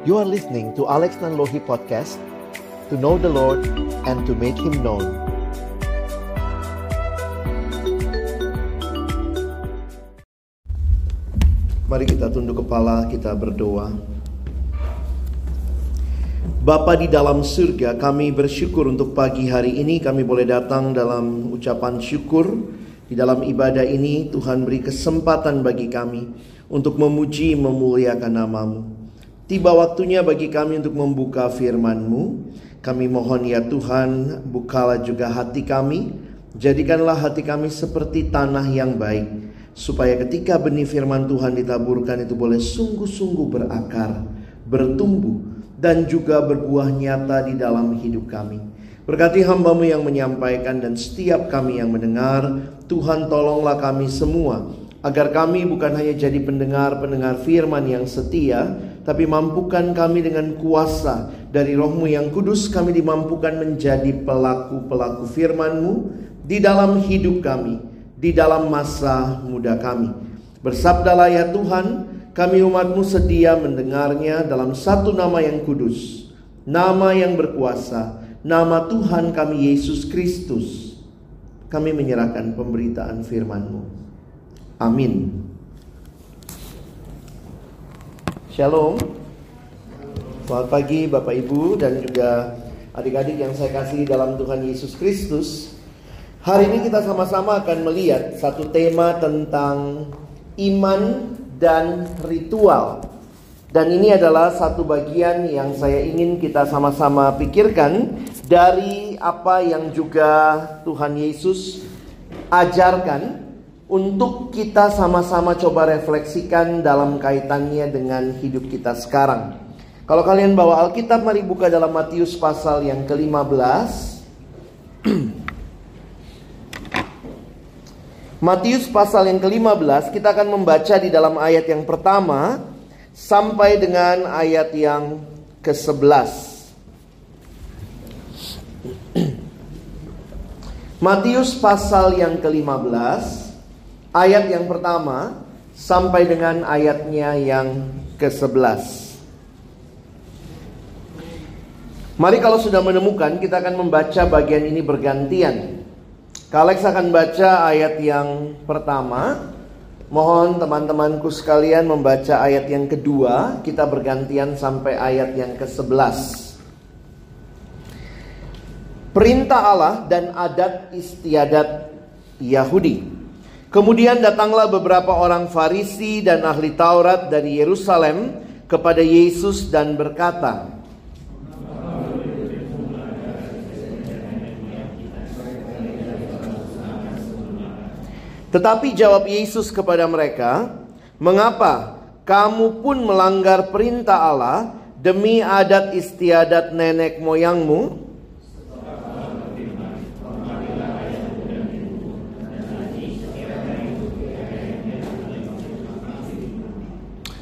You are listening to Alex Nanlohi Podcast To know the Lord and to make Him known Mari kita tunduk kepala, kita berdoa Bapa di dalam surga, kami bersyukur untuk pagi hari ini kami boleh datang dalam ucapan syukur. Di dalam ibadah ini Tuhan beri kesempatan bagi kami untuk memuji memuliakan namamu. Tiba waktunya bagi kami untuk membuka firman-Mu. Kami mohon ya Tuhan, bukalah juga hati kami. Jadikanlah hati kami seperti tanah yang baik. Supaya ketika benih firman Tuhan ditaburkan itu boleh sungguh-sungguh berakar, bertumbuh, dan juga berbuah nyata di dalam hidup kami. Berkati hambamu yang menyampaikan dan setiap kami yang mendengar, Tuhan tolonglah kami semua agar kami bukan hanya jadi pendengar-pendengar firman yang setia, tapi mampukan kami dengan kuasa dari rohmu yang kudus kami dimampukan menjadi pelaku-pelaku firmanmu di dalam hidup kami, di dalam masa muda kami. Bersabdalah ya Tuhan, kami umatmu sedia mendengarnya dalam satu nama yang kudus, nama yang berkuasa, nama Tuhan kami Yesus Kristus. Kami menyerahkan pemberitaan firman-Mu. Amin. Shalom. Selamat pagi Bapak Ibu dan juga adik-adik yang saya kasih dalam Tuhan Yesus Kristus. Hari ini kita sama-sama akan melihat satu tema tentang iman dan ritual. Dan ini adalah satu bagian yang saya ingin kita sama-sama pikirkan dari apa yang juga Tuhan Yesus ajarkan untuk kita sama-sama coba refleksikan dalam kaitannya dengan hidup kita sekarang. Kalau kalian bawa Alkitab, mari buka dalam Matius pasal yang ke-15. Matius pasal yang ke-15 kita akan membaca di dalam ayat yang pertama sampai dengan ayat yang ke-11. Matius pasal yang ke-15 ayat yang pertama sampai dengan ayatnya yang ke-11. Mari kalau sudah menemukan kita akan membaca bagian ini bergantian. Kalex akan baca ayat yang pertama. Mohon teman-temanku sekalian membaca ayat yang kedua. Kita bergantian sampai ayat yang ke-11. Perintah Allah dan adat istiadat Yahudi. Kemudian datanglah beberapa orang Farisi dan ahli Taurat dari Yerusalem kepada Yesus dan berkata, Tetapi jawab Yesus kepada mereka, "Mengapa kamu pun melanggar perintah Allah demi adat istiadat nenek moyangmu?"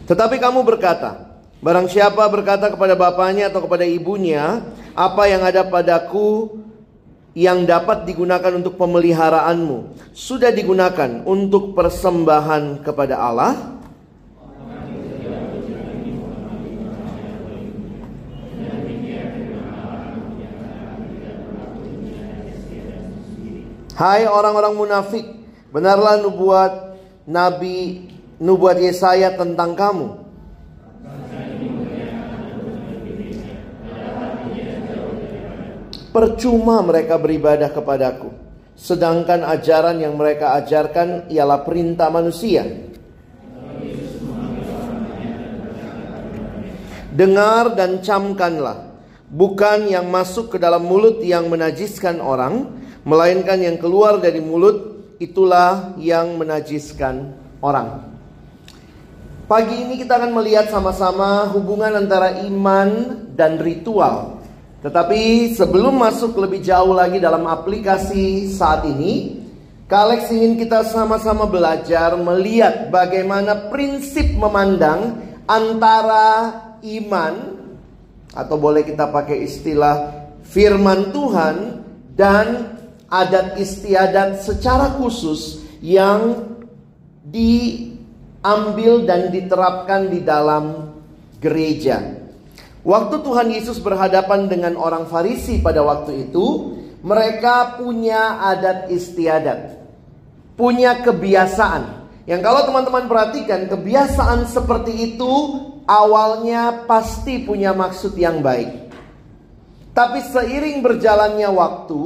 Tetapi kamu berkata, Barang siapa berkata kepada bapaknya atau kepada ibunya, apa yang ada padaku yang dapat digunakan untuk pemeliharaanmu sudah digunakan untuk persembahan kepada Allah? Hai orang-orang munafik, benarlah nubuat Nabi nubuat Yesaya tentang kamu. Percuma mereka beribadah kepadaku. Sedangkan ajaran yang mereka ajarkan ialah perintah manusia. Dengar dan camkanlah. Bukan yang masuk ke dalam mulut yang menajiskan orang Melainkan yang keluar dari mulut Itulah yang menajiskan orang Pagi ini kita akan melihat sama-sama hubungan antara iman dan ritual. Tetapi sebelum masuk lebih jauh lagi dalam aplikasi saat ini, Kalex ingin kita sama-sama belajar melihat bagaimana prinsip memandang antara iman atau boleh kita pakai istilah firman Tuhan dan adat istiadat secara khusus yang diambil dan diterapkan di dalam gereja. Waktu Tuhan Yesus berhadapan dengan orang Farisi pada waktu itu, mereka punya adat istiadat, punya kebiasaan. Yang kalau teman-teman perhatikan, kebiasaan seperti itu awalnya pasti punya maksud yang baik. Tapi seiring berjalannya waktu,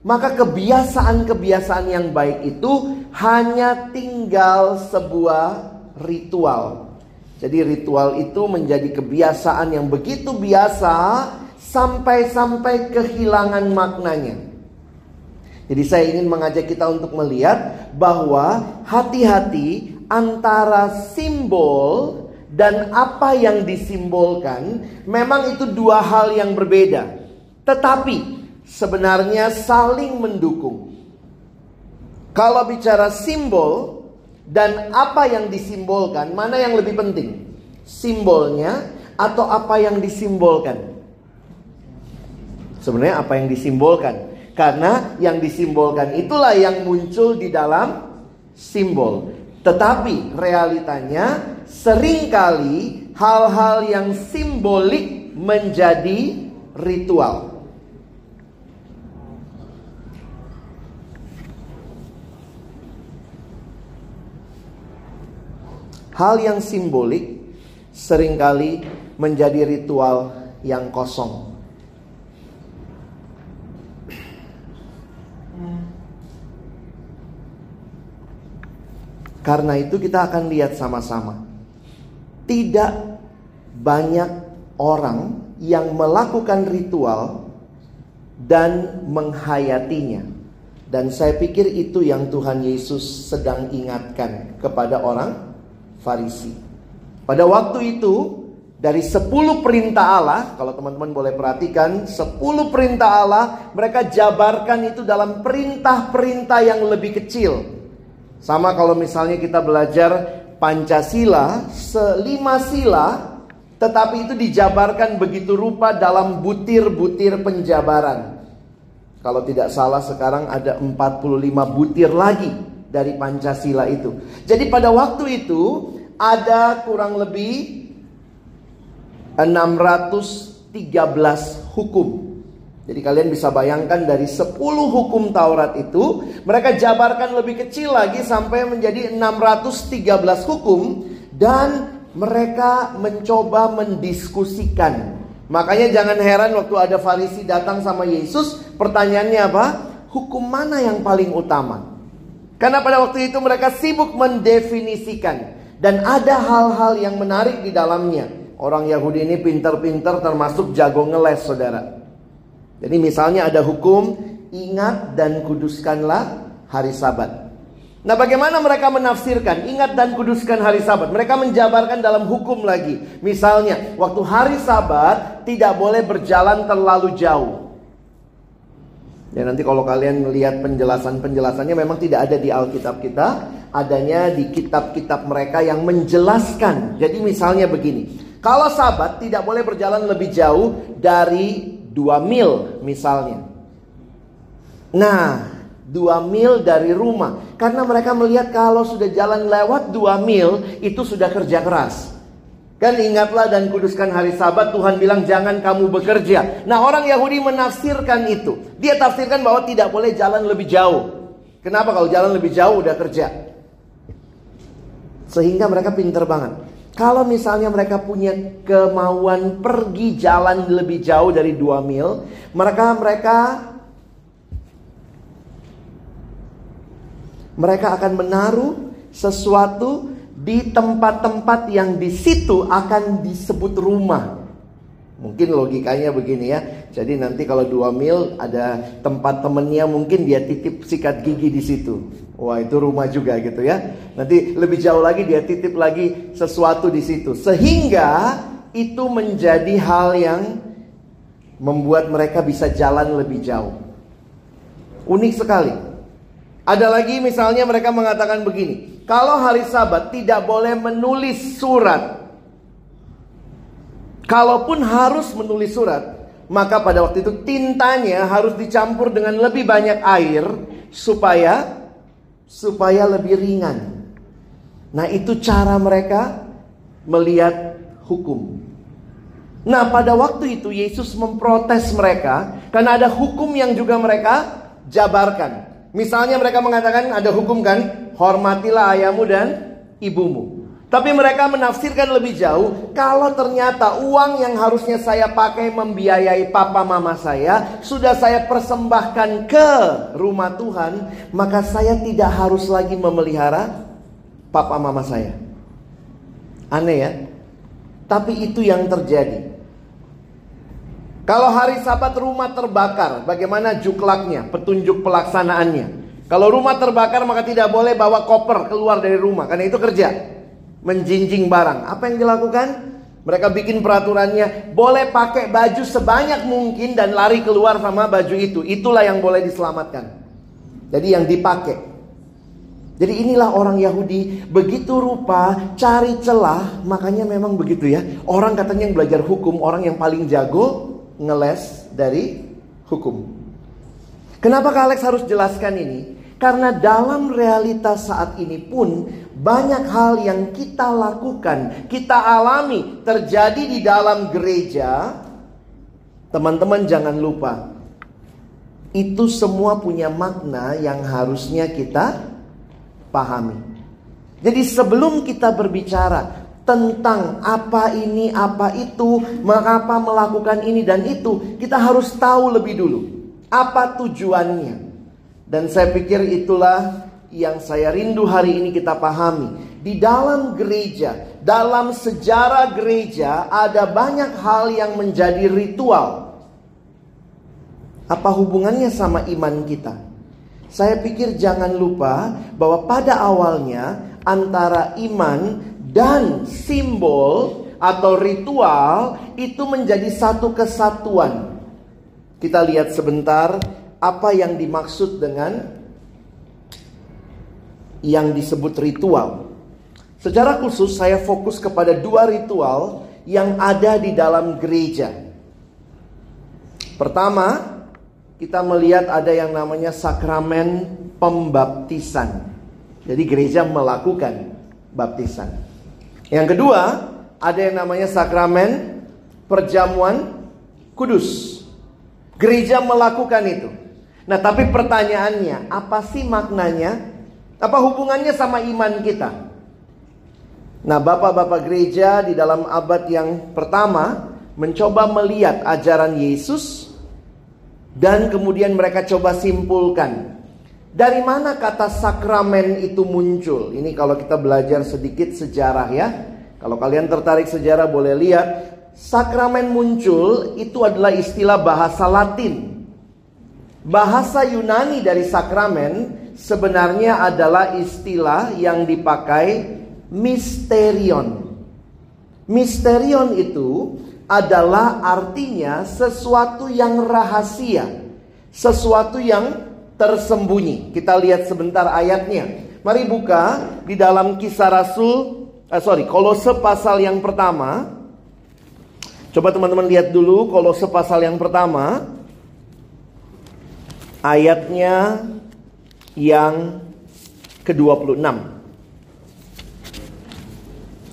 maka kebiasaan-kebiasaan yang baik itu hanya tinggal sebuah ritual. Jadi ritual itu menjadi kebiasaan yang begitu biasa sampai-sampai kehilangan maknanya. Jadi saya ingin mengajak kita untuk melihat bahwa hati-hati antara simbol dan apa yang disimbolkan memang itu dua hal yang berbeda. Tetapi sebenarnya saling mendukung. Kalau bicara simbol, dan apa yang disimbolkan, mana yang lebih penting? Simbolnya atau apa yang disimbolkan? Sebenarnya apa yang disimbolkan? Karena yang disimbolkan itulah yang muncul di dalam simbol. Tetapi realitanya sering kali hal-hal yang simbolik menjadi ritual. Hal yang simbolik sering kali menjadi ritual yang kosong. Karena itu kita akan lihat sama-sama. Tidak banyak orang yang melakukan ritual dan menghayatinya. Dan saya pikir itu yang Tuhan Yesus sedang ingatkan kepada orang Farisi. Pada waktu itu dari 10 perintah Allah, kalau teman-teman boleh perhatikan, 10 perintah Allah mereka jabarkan itu dalam perintah-perintah yang lebih kecil. Sama kalau misalnya kita belajar Pancasila, selima sila, tetapi itu dijabarkan begitu rupa dalam butir-butir penjabaran. Kalau tidak salah sekarang ada 45 butir lagi dari Pancasila itu. Jadi pada waktu itu ada kurang lebih 613 hukum. Jadi kalian bisa bayangkan dari 10 hukum Taurat itu mereka jabarkan lebih kecil lagi sampai menjadi 613 hukum dan mereka mencoba mendiskusikan. Makanya jangan heran waktu ada Farisi datang sama Yesus, pertanyaannya apa? Hukum mana yang paling utama? Karena pada waktu itu mereka sibuk mendefinisikan. Dan ada hal-hal yang menarik di dalamnya. Orang Yahudi ini pintar-pintar termasuk jago ngeles saudara. Jadi misalnya ada hukum ingat dan kuduskanlah hari sabat. Nah bagaimana mereka menafsirkan ingat dan kuduskan hari sabat Mereka menjabarkan dalam hukum lagi Misalnya waktu hari sabat tidak boleh berjalan terlalu jauh Ya nanti kalau kalian melihat penjelasan-penjelasannya memang tidak ada di Alkitab kita adanya di kitab-kitab mereka yang menjelaskan. Jadi misalnya begini, kalau sahabat tidak boleh berjalan lebih jauh dari 2 mil misalnya. Nah, 2 mil dari rumah. Karena mereka melihat kalau sudah jalan lewat 2 mil itu sudah kerja keras. Kan ingatlah dan kuduskan hari sabat Tuhan bilang jangan kamu bekerja. Nah orang Yahudi menafsirkan itu. Dia tafsirkan bahwa tidak boleh jalan lebih jauh. Kenapa kalau jalan lebih jauh udah kerja? Sehingga mereka pinter banget. Kalau misalnya mereka punya kemauan pergi jalan lebih jauh dari 2 mil, mereka mereka mereka akan menaruh sesuatu di tempat-tempat yang di situ akan disebut rumah. Mungkin logikanya begini ya. Jadi nanti kalau 2 mil ada tempat temennya mungkin dia titip sikat gigi di situ. Wah itu rumah juga gitu ya. Nanti lebih jauh lagi dia titip lagi sesuatu di situ. Sehingga itu menjadi hal yang membuat mereka bisa jalan lebih jauh. Unik sekali. Ada lagi misalnya mereka mengatakan begini. Kalau hari sabat tidak boleh menulis surat. Kalaupun harus menulis surat. Maka pada waktu itu tintanya harus dicampur dengan lebih banyak air. Supaya supaya lebih ringan. Nah, itu cara mereka melihat hukum. Nah, pada waktu itu Yesus memprotes mereka karena ada hukum yang juga mereka jabarkan. Misalnya mereka mengatakan ada hukum kan, hormatilah ayahmu dan ibumu. Tapi mereka menafsirkan lebih jauh, kalau ternyata uang yang harusnya saya pakai membiayai papa mama saya sudah saya persembahkan ke rumah Tuhan, maka saya tidak harus lagi memelihara papa mama saya. Aneh ya? Tapi itu yang terjadi. Kalau hari sabat rumah terbakar, bagaimana juklaknya, petunjuk pelaksanaannya? Kalau rumah terbakar maka tidak boleh bawa koper keluar dari rumah, karena itu kerja. Menjinjing barang. Apa yang dilakukan? Mereka bikin peraturannya, boleh pakai baju sebanyak mungkin dan lari keluar sama baju itu. Itulah yang boleh diselamatkan. Jadi yang dipakai. Jadi inilah orang Yahudi begitu rupa cari celah, makanya memang begitu ya. Orang katanya yang belajar hukum, orang yang paling jago ngeles dari hukum. Kenapa Kak Alex harus jelaskan ini? Karena dalam realitas saat ini pun banyak hal yang kita lakukan, kita alami terjadi di dalam gereja. Teman-teman jangan lupa, itu semua punya makna yang harusnya kita pahami. Jadi sebelum kita berbicara tentang apa ini, apa itu, mengapa melakukan ini dan itu, kita harus tahu lebih dulu apa tujuannya. Dan saya pikir itulah yang saya rindu hari ini kita pahami. Di dalam gereja, dalam sejarah gereja ada banyak hal yang menjadi ritual. Apa hubungannya sama iman kita? Saya pikir jangan lupa bahwa pada awalnya antara iman dan simbol atau ritual itu menjadi satu kesatuan. Kita lihat sebentar apa yang dimaksud dengan yang disebut ritual. Secara khusus saya fokus kepada dua ritual yang ada di dalam gereja. Pertama, kita melihat ada yang namanya sakramen pembaptisan. Jadi gereja melakukan baptisan. Yang kedua, ada yang namanya sakramen perjamuan kudus. Gereja melakukan itu. Nah, tapi pertanyaannya, apa sih maknanya? Apa hubungannya sama iman kita? Nah, bapak-bapak gereja di dalam abad yang pertama mencoba melihat ajaran Yesus dan kemudian mereka coba simpulkan dari mana kata sakramen itu muncul? Ini kalau kita belajar sedikit sejarah ya. Kalau kalian tertarik sejarah boleh lihat. Sakramen muncul itu adalah istilah bahasa Latin. Bahasa Yunani dari sakramen sebenarnya adalah istilah yang dipakai misterion. Misterion itu adalah artinya sesuatu yang rahasia, sesuatu yang tersembunyi. Kita lihat sebentar ayatnya. Mari buka di dalam kisah Rasul, eh, sorry, Kolose pasal yang pertama. Coba teman-teman lihat dulu Kolose pasal yang pertama. Ayatnya yang ke-26.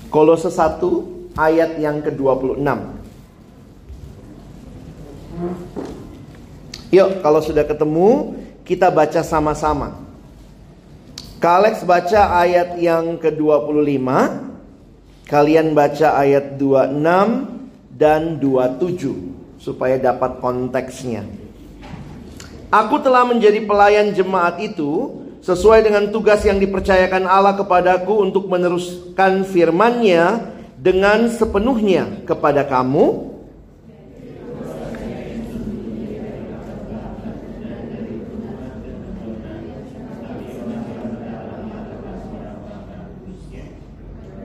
Kolose 1 ayat yang ke-26. Yuk, kalau sudah ketemu, kita baca sama-sama. Kalex baca ayat yang ke-25. Kalian baca ayat 26 dan 27 supaya dapat konteksnya. Aku telah menjadi pelayan jemaat itu sesuai dengan tugas yang dipercayakan Allah kepadaku untuk meneruskan firman-Nya dengan sepenuhnya kepada kamu.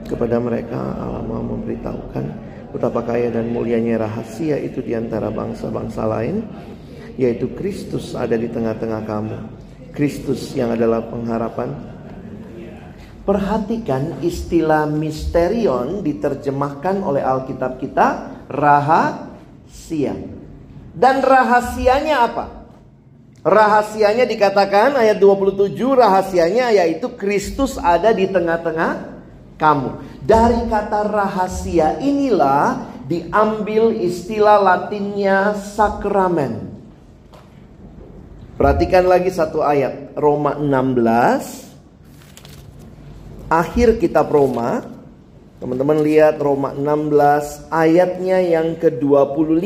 Kepada mereka Allah mau memberitahukan betapa kaya dan mulianya rahasia itu di antara bangsa-bangsa lain yaitu Kristus ada di tengah-tengah kamu. Kristus yang adalah pengharapan. Perhatikan istilah misterion diterjemahkan oleh Alkitab kita rahasia. Dan rahasianya apa? Rahasianya dikatakan ayat 27 rahasianya yaitu Kristus ada di tengah-tengah kamu. Dari kata rahasia inilah diambil istilah Latinnya sakramen. Perhatikan lagi satu ayat Roma 16 akhir kitab Roma. Teman-teman lihat Roma 16 ayatnya yang ke-25.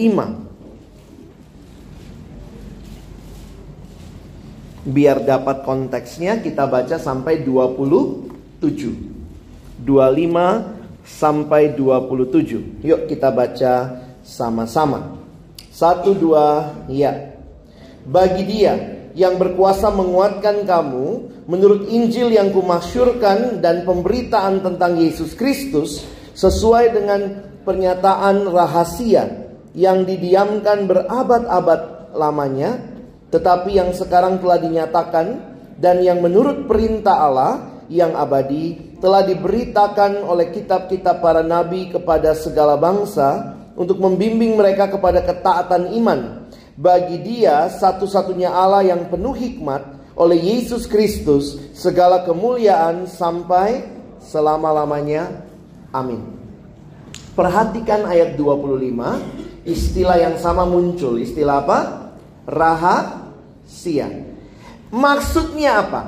Biar dapat konteksnya kita baca sampai 27. 25 sampai 27. Yuk kita baca sama-sama. Satu dua ya. Bagi dia yang berkuasa menguatkan kamu menurut Injil yang kumasyurkan dan pemberitaan tentang Yesus Kristus sesuai dengan pernyataan rahasia yang didiamkan berabad-abad lamanya tetapi yang sekarang telah dinyatakan dan yang menurut perintah Allah yang abadi telah diberitakan oleh kitab-kitab para nabi kepada segala bangsa untuk membimbing mereka kepada ketaatan iman. Bagi dia satu-satunya Allah yang penuh hikmat oleh Yesus Kristus segala kemuliaan sampai selama-lamanya. Amin. Perhatikan ayat 25, istilah yang sama muncul. Istilah apa? Raha rahasia. Maksudnya apa?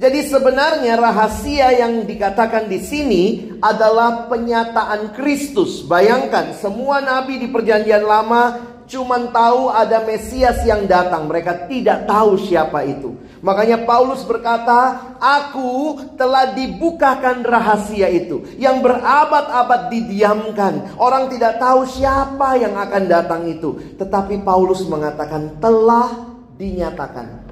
Jadi sebenarnya rahasia yang dikatakan di sini adalah penyataan Kristus. Bayangkan semua nabi di perjanjian lama cuma tahu ada Mesias yang datang. Mereka tidak tahu siapa itu. Makanya Paulus berkata, "Aku telah dibukakan rahasia itu yang berabad-abad didiamkan. Orang tidak tahu siapa yang akan datang itu, tetapi Paulus mengatakan telah dinyatakan.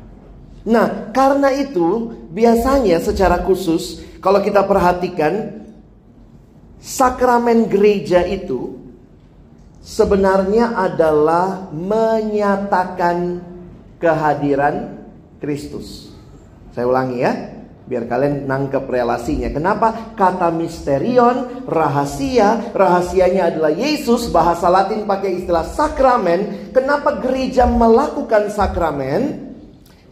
Nah, karena itu biasanya secara khusus kalau kita perhatikan sakramen gereja itu sebenarnya adalah menyatakan kehadiran Kristus. Saya ulangi ya, biar kalian nangkep relasinya. Kenapa? Kata misterion, rahasia, rahasianya adalah Yesus, bahasa Latin pakai istilah sakramen. Kenapa gereja melakukan sakramen?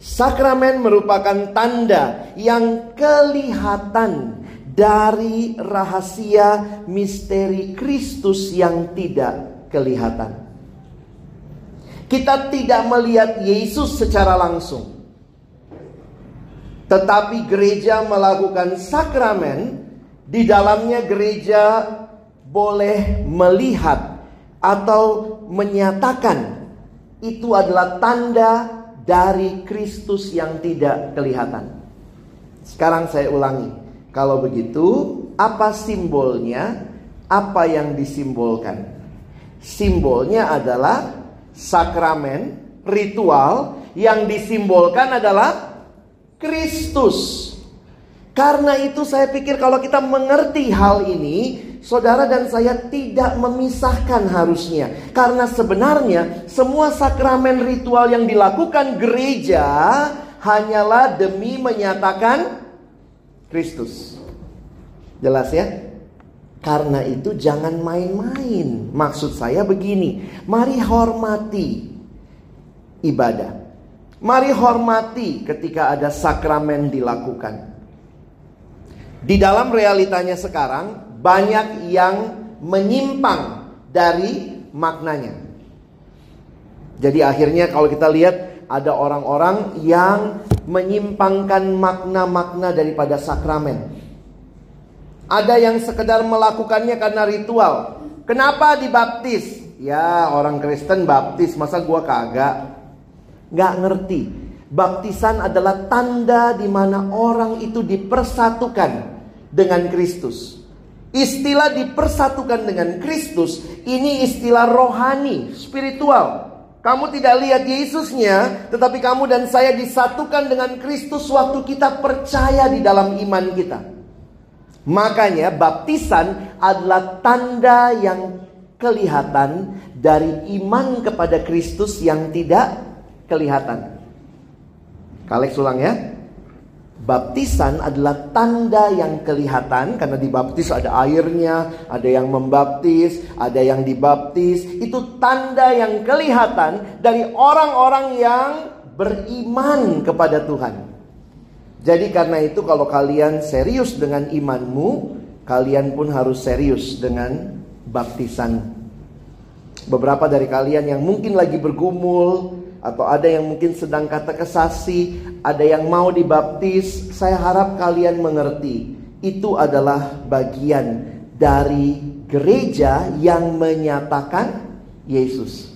Sakramen merupakan tanda yang kelihatan dari rahasia misteri Kristus yang tidak kelihatan. Kita tidak melihat Yesus secara langsung. Tetapi gereja melakukan sakramen, di dalamnya gereja boleh melihat atau menyatakan itu adalah tanda dari Kristus yang tidak kelihatan. Sekarang saya ulangi. Kalau begitu, apa simbolnya? Apa yang disimbolkan? Simbolnya adalah sakramen, ritual yang disimbolkan adalah Kristus. Karena itu saya pikir kalau kita mengerti hal ini, saudara dan saya tidak memisahkan harusnya. Karena sebenarnya semua sakramen ritual yang dilakukan gereja hanyalah demi menyatakan Kristus. Jelas ya? Karena itu jangan main-main. Maksud saya begini, mari hormati ibadah. Mari hormati ketika ada sakramen dilakukan. Di dalam realitanya sekarang banyak yang menyimpang dari maknanya. Jadi akhirnya kalau kita lihat ada orang-orang yang menyimpangkan makna-makna daripada sakramen. Ada yang sekedar melakukannya karena ritual. Kenapa dibaptis? Ya orang Kristen baptis, masa gua kagak? nggak ngerti. Baptisan adalah tanda di mana orang itu dipersatukan dengan Kristus. Istilah dipersatukan dengan Kristus ini istilah rohani, spiritual. Kamu tidak lihat Yesusnya, tetapi kamu dan saya disatukan dengan Kristus waktu kita percaya di dalam iman kita. Makanya baptisan adalah tanda yang kelihatan dari iman kepada Kristus yang tidak kelihatan. Kalek ulang ya. Baptisan adalah tanda yang kelihatan karena dibaptis ada airnya, ada yang membaptis, ada yang dibaptis. Itu tanda yang kelihatan dari orang-orang yang beriman kepada Tuhan. Jadi karena itu kalau kalian serius dengan imanmu, kalian pun harus serius dengan baptisan Beberapa dari kalian yang mungkin lagi bergumul atau ada yang mungkin sedang kata kesasi, ada yang mau dibaptis, saya harap kalian mengerti. Itu adalah bagian dari gereja yang menyatakan Yesus.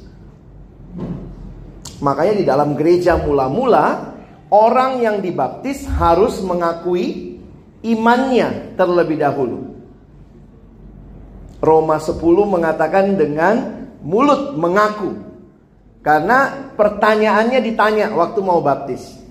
Makanya di dalam gereja mula-mula orang yang dibaptis harus mengakui imannya terlebih dahulu. Roma 10 mengatakan dengan mulut mengaku. Karena pertanyaannya ditanya waktu mau baptis.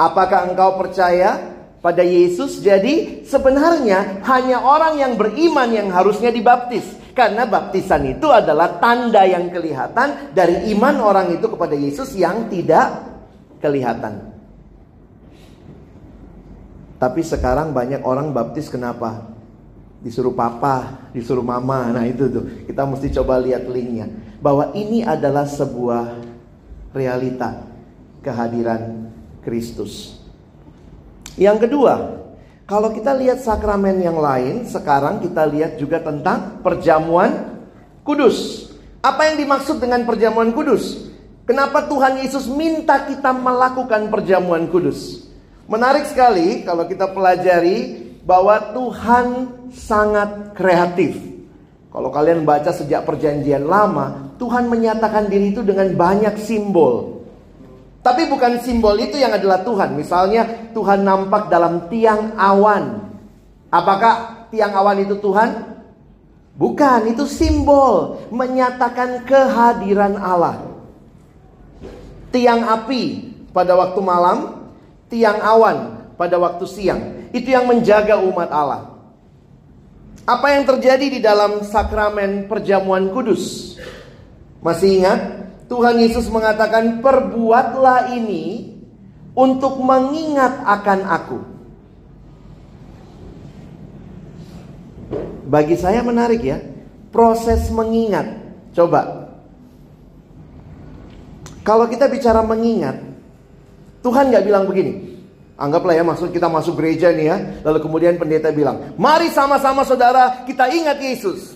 Apakah engkau percaya pada Yesus? Jadi sebenarnya hanya orang yang beriman yang harusnya dibaptis. Karena baptisan itu adalah tanda yang kelihatan dari iman orang itu kepada Yesus yang tidak kelihatan. Tapi sekarang banyak orang baptis kenapa? disuruh papa, disuruh mama. Nah itu tuh, kita mesti coba lihat linknya. Bahwa ini adalah sebuah realita kehadiran Kristus. Yang kedua, kalau kita lihat sakramen yang lain, sekarang kita lihat juga tentang perjamuan kudus. Apa yang dimaksud dengan perjamuan kudus? Kenapa Tuhan Yesus minta kita melakukan perjamuan kudus? Menarik sekali kalau kita pelajari bahwa Tuhan sangat kreatif. Kalau kalian baca sejak perjanjian lama, Tuhan menyatakan diri itu dengan banyak simbol. Tapi bukan simbol itu yang adalah Tuhan. Misalnya Tuhan nampak dalam tiang awan. Apakah tiang awan itu Tuhan? Bukan, itu simbol menyatakan kehadiran Allah. Tiang api pada waktu malam, tiang awan pada waktu siang. Itu yang menjaga umat Allah. Apa yang terjadi di dalam sakramen perjamuan kudus? Masih ingat? Tuhan Yesus mengatakan, "Perbuatlah ini untuk mengingat akan Aku." Bagi saya menarik ya, proses mengingat. Coba. Kalau kita bicara mengingat, Tuhan nggak bilang begini, Anggaplah ya maksud kita masuk gereja nih ya. Lalu kemudian pendeta bilang, mari sama-sama saudara kita ingat Yesus.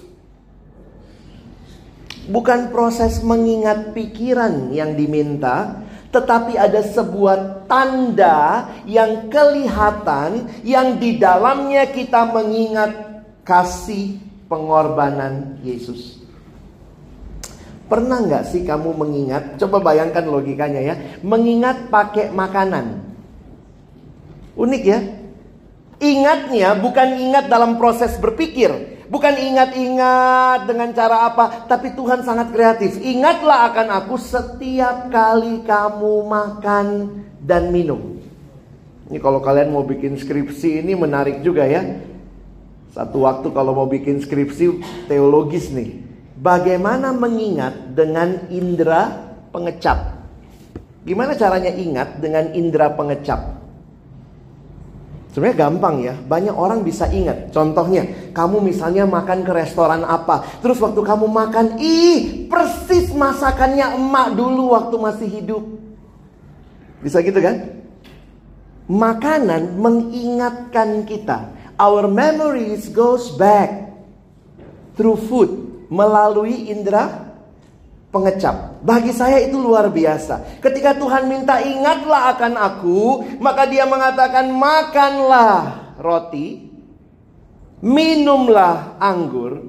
Bukan proses mengingat pikiran yang diminta, tetapi ada sebuah tanda yang kelihatan yang di dalamnya kita mengingat kasih pengorbanan Yesus. Pernah nggak sih kamu mengingat? Coba bayangkan logikanya ya. Mengingat pakai makanan. Unik ya. Ingatnya bukan ingat dalam proses berpikir. Bukan ingat-ingat dengan cara apa. Tapi Tuhan sangat kreatif. Ingatlah akan aku setiap kali kamu makan dan minum. Ini kalau kalian mau bikin skripsi ini menarik juga ya. Satu waktu kalau mau bikin skripsi teologis nih. Bagaimana mengingat dengan indera pengecap? Gimana caranya ingat dengan indera pengecap? Sebenarnya gampang ya, banyak orang bisa ingat. Contohnya, kamu misalnya makan ke restoran apa, terus waktu kamu makan, ih persis masakannya emak dulu waktu masih hidup. Bisa gitu kan? Makanan mengingatkan kita. Our memories goes back through food, melalui indera pengecap. Bagi saya itu luar biasa. Ketika Tuhan minta ingatlah akan aku, maka dia mengatakan makanlah roti, minumlah anggur,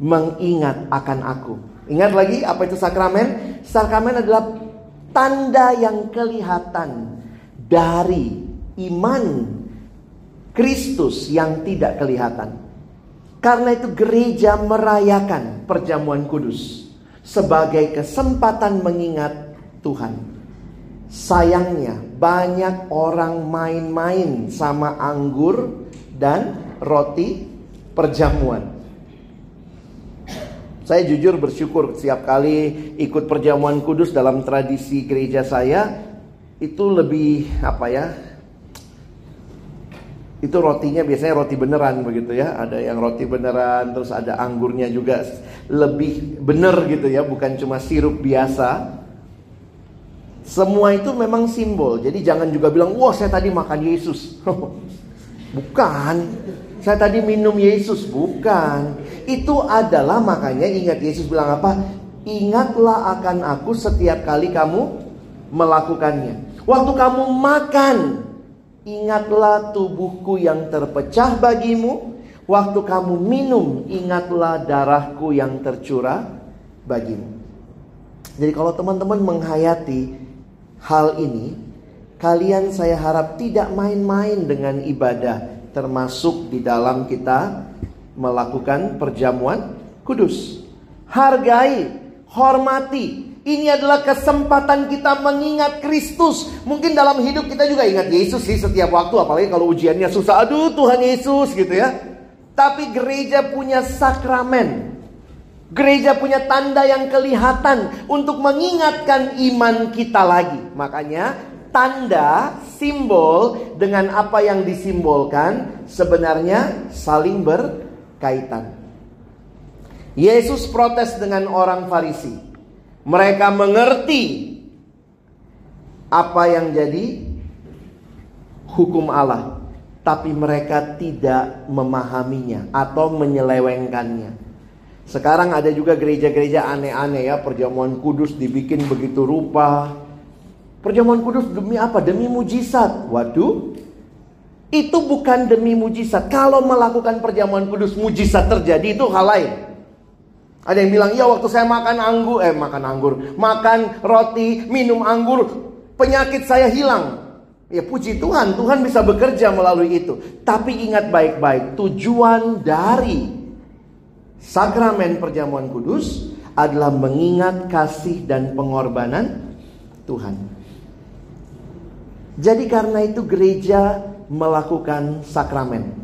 mengingat akan aku. Ingat lagi apa itu sakramen? Sakramen adalah tanda yang kelihatan dari iman Kristus yang tidak kelihatan. Karena itu gereja merayakan perjamuan kudus sebagai kesempatan mengingat Tuhan. Sayangnya, banyak orang main-main sama anggur dan roti perjamuan. Saya jujur bersyukur setiap kali ikut perjamuan kudus dalam tradisi gereja saya itu lebih apa ya itu rotinya biasanya roti beneran begitu ya. Ada yang roti beneran, terus ada anggurnya juga lebih bener gitu ya, bukan cuma sirup biasa. Semua itu memang simbol. Jadi jangan juga bilang, "Wah, saya tadi makan Yesus." bukan. saya tadi minum Yesus. Bukan. Itu adalah makanya ingat Yesus bilang apa? Ingatlah akan aku setiap kali kamu melakukannya. Waktu kamu makan, ingatlah tubuhku yang terpecah bagimu. Waktu kamu minum, ingatlah darahku yang tercurah bagimu. Jadi kalau teman-teman menghayati hal ini, kalian saya harap tidak main-main dengan ibadah, termasuk di dalam kita melakukan perjamuan kudus. Hargai hormati. Ini adalah kesempatan kita mengingat Kristus. Mungkin dalam hidup kita juga ingat Yesus sih setiap waktu, apalagi kalau ujiannya susah. Aduh, Tuhan Yesus gitu ya. Tapi gereja punya sakramen. Gereja punya tanda yang kelihatan untuk mengingatkan iman kita lagi. Makanya tanda, simbol dengan apa yang disimbolkan sebenarnya saling berkaitan. Yesus protes dengan orang Farisi. Mereka mengerti apa yang jadi hukum Allah, tapi mereka tidak memahaminya atau menyelewengkannya. Sekarang ada juga gereja-gereja aneh-aneh ya, perjamuan kudus dibikin begitu rupa. Perjamuan kudus demi apa? Demi mujizat. Waduh, itu bukan demi mujizat. Kalau melakukan perjamuan kudus mujizat terjadi itu hal lain. Ada yang bilang, ya waktu saya makan anggur, eh makan anggur, makan roti, minum anggur, penyakit saya hilang. Ya puji Tuhan, Tuhan bisa bekerja melalui itu. Tapi ingat baik-baik, tujuan dari sakramen perjamuan kudus adalah mengingat kasih dan pengorbanan Tuhan. Jadi karena itu gereja melakukan sakramen.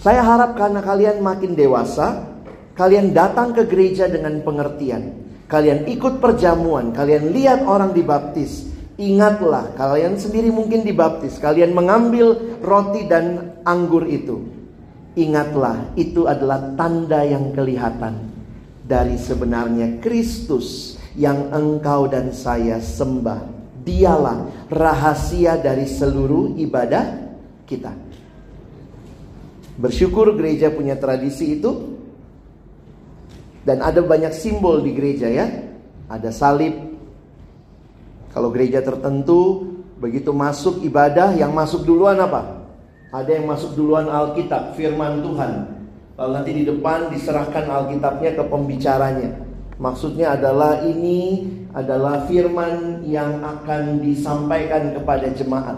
Saya harap karena kalian makin dewasa, Kalian datang ke gereja dengan pengertian. Kalian ikut perjamuan, kalian lihat orang dibaptis. Ingatlah, kalian sendiri mungkin dibaptis. Kalian mengambil roti dan anggur itu. Ingatlah, itu adalah tanda yang kelihatan dari sebenarnya Kristus yang engkau dan saya sembah. Dialah rahasia dari seluruh ibadah kita. Bersyukur gereja punya tradisi itu dan ada banyak simbol di gereja ya. Ada salib. Kalau gereja tertentu begitu masuk ibadah yang masuk duluan apa? Ada yang masuk duluan Alkitab, firman Tuhan. Lalu nanti di depan diserahkan Alkitabnya ke pembicaranya. Maksudnya adalah ini adalah firman yang akan disampaikan kepada jemaat.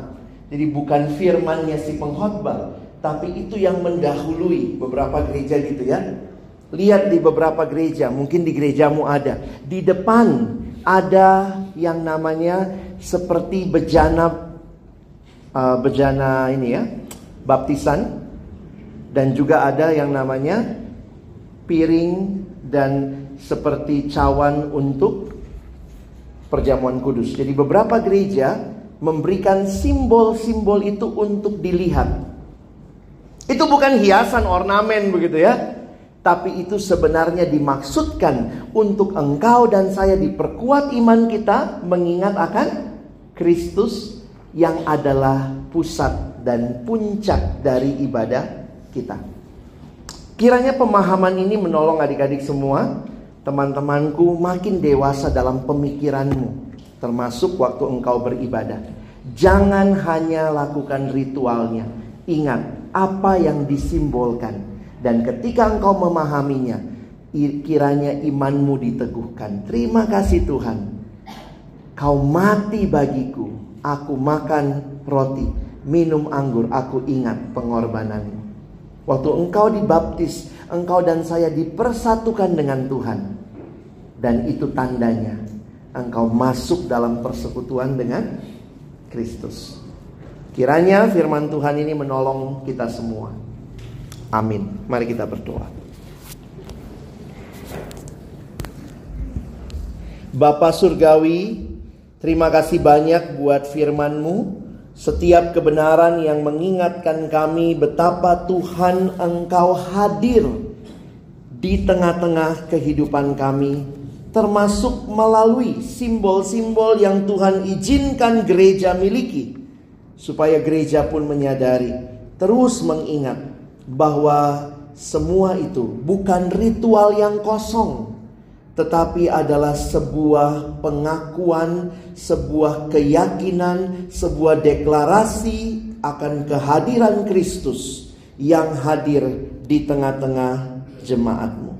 Jadi bukan firmannya si pengkhotbah, tapi itu yang mendahului beberapa gereja gitu ya. Lihat di beberapa gereja, mungkin di gerejamu ada. Di depan ada yang namanya seperti bejana uh, bejana ini ya, baptisan dan juga ada yang namanya piring dan seperti cawan untuk perjamuan kudus. Jadi beberapa gereja memberikan simbol-simbol itu untuk dilihat. Itu bukan hiasan ornamen begitu ya. Tapi itu sebenarnya dimaksudkan untuk engkau dan saya diperkuat iman kita mengingat akan Kristus yang adalah pusat dan puncak dari ibadah kita. Kiranya pemahaman ini menolong adik-adik semua, teman-temanku makin dewasa dalam pemikiranmu, termasuk waktu engkau beribadah. Jangan hanya lakukan ritualnya, ingat apa yang disimbolkan dan ketika engkau memahaminya, kiranya imanmu diteguhkan. Terima kasih Tuhan. Kau mati bagiku, aku makan roti, minum anggur, aku ingat pengorbananmu. Waktu engkau dibaptis, engkau dan saya dipersatukan dengan Tuhan. Dan itu tandanya engkau masuk dalam persekutuan dengan Kristus. Kiranya firman Tuhan ini menolong kita semua. Amin. Mari kita berdoa. Bapa Surgawi, terima kasih banyak buat firman-Mu. Setiap kebenaran yang mengingatkan kami betapa Tuhan Engkau hadir di tengah-tengah kehidupan kami, termasuk melalui simbol-simbol yang Tuhan izinkan gereja miliki, supaya gereja pun menyadari, terus mengingat bahwa semua itu bukan ritual yang kosong, tetapi adalah sebuah pengakuan, sebuah keyakinan, sebuah deklarasi akan kehadiran Kristus yang hadir di tengah-tengah jemaatmu.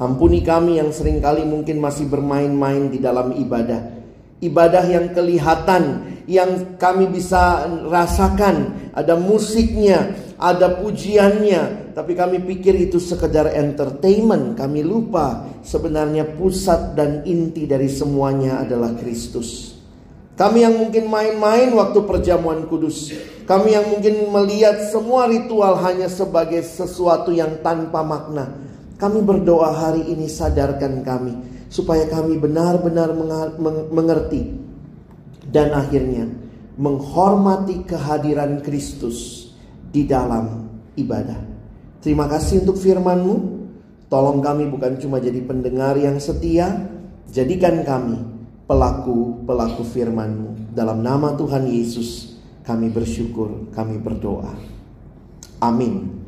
Ampuni kami yang sering kali mungkin masih bermain-main di dalam ibadah. Ibadah yang kelihatan, yang kami bisa rasakan, ada musiknya, ada pujiannya, tapi kami pikir itu sekedar entertainment. Kami lupa sebenarnya pusat dan inti dari semuanya adalah Kristus. Kami yang mungkin main-main waktu perjamuan kudus. Kami yang mungkin melihat semua ritual hanya sebagai sesuatu yang tanpa makna. Kami berdoa hari ini sadarkan kami supaya kami benar-benar mengerti dan akhirnya menghormati kehadiran Kristus di dalam ibadah. Terima kasih untuk firman-Mu. Tolong kami bukan cuma jadi pendengar yang setia, jadikan kami pelaku-pelaku firman-Mu. Dalam nama Tuhan Yesus kami bersyukur, kami berdoa. Amin.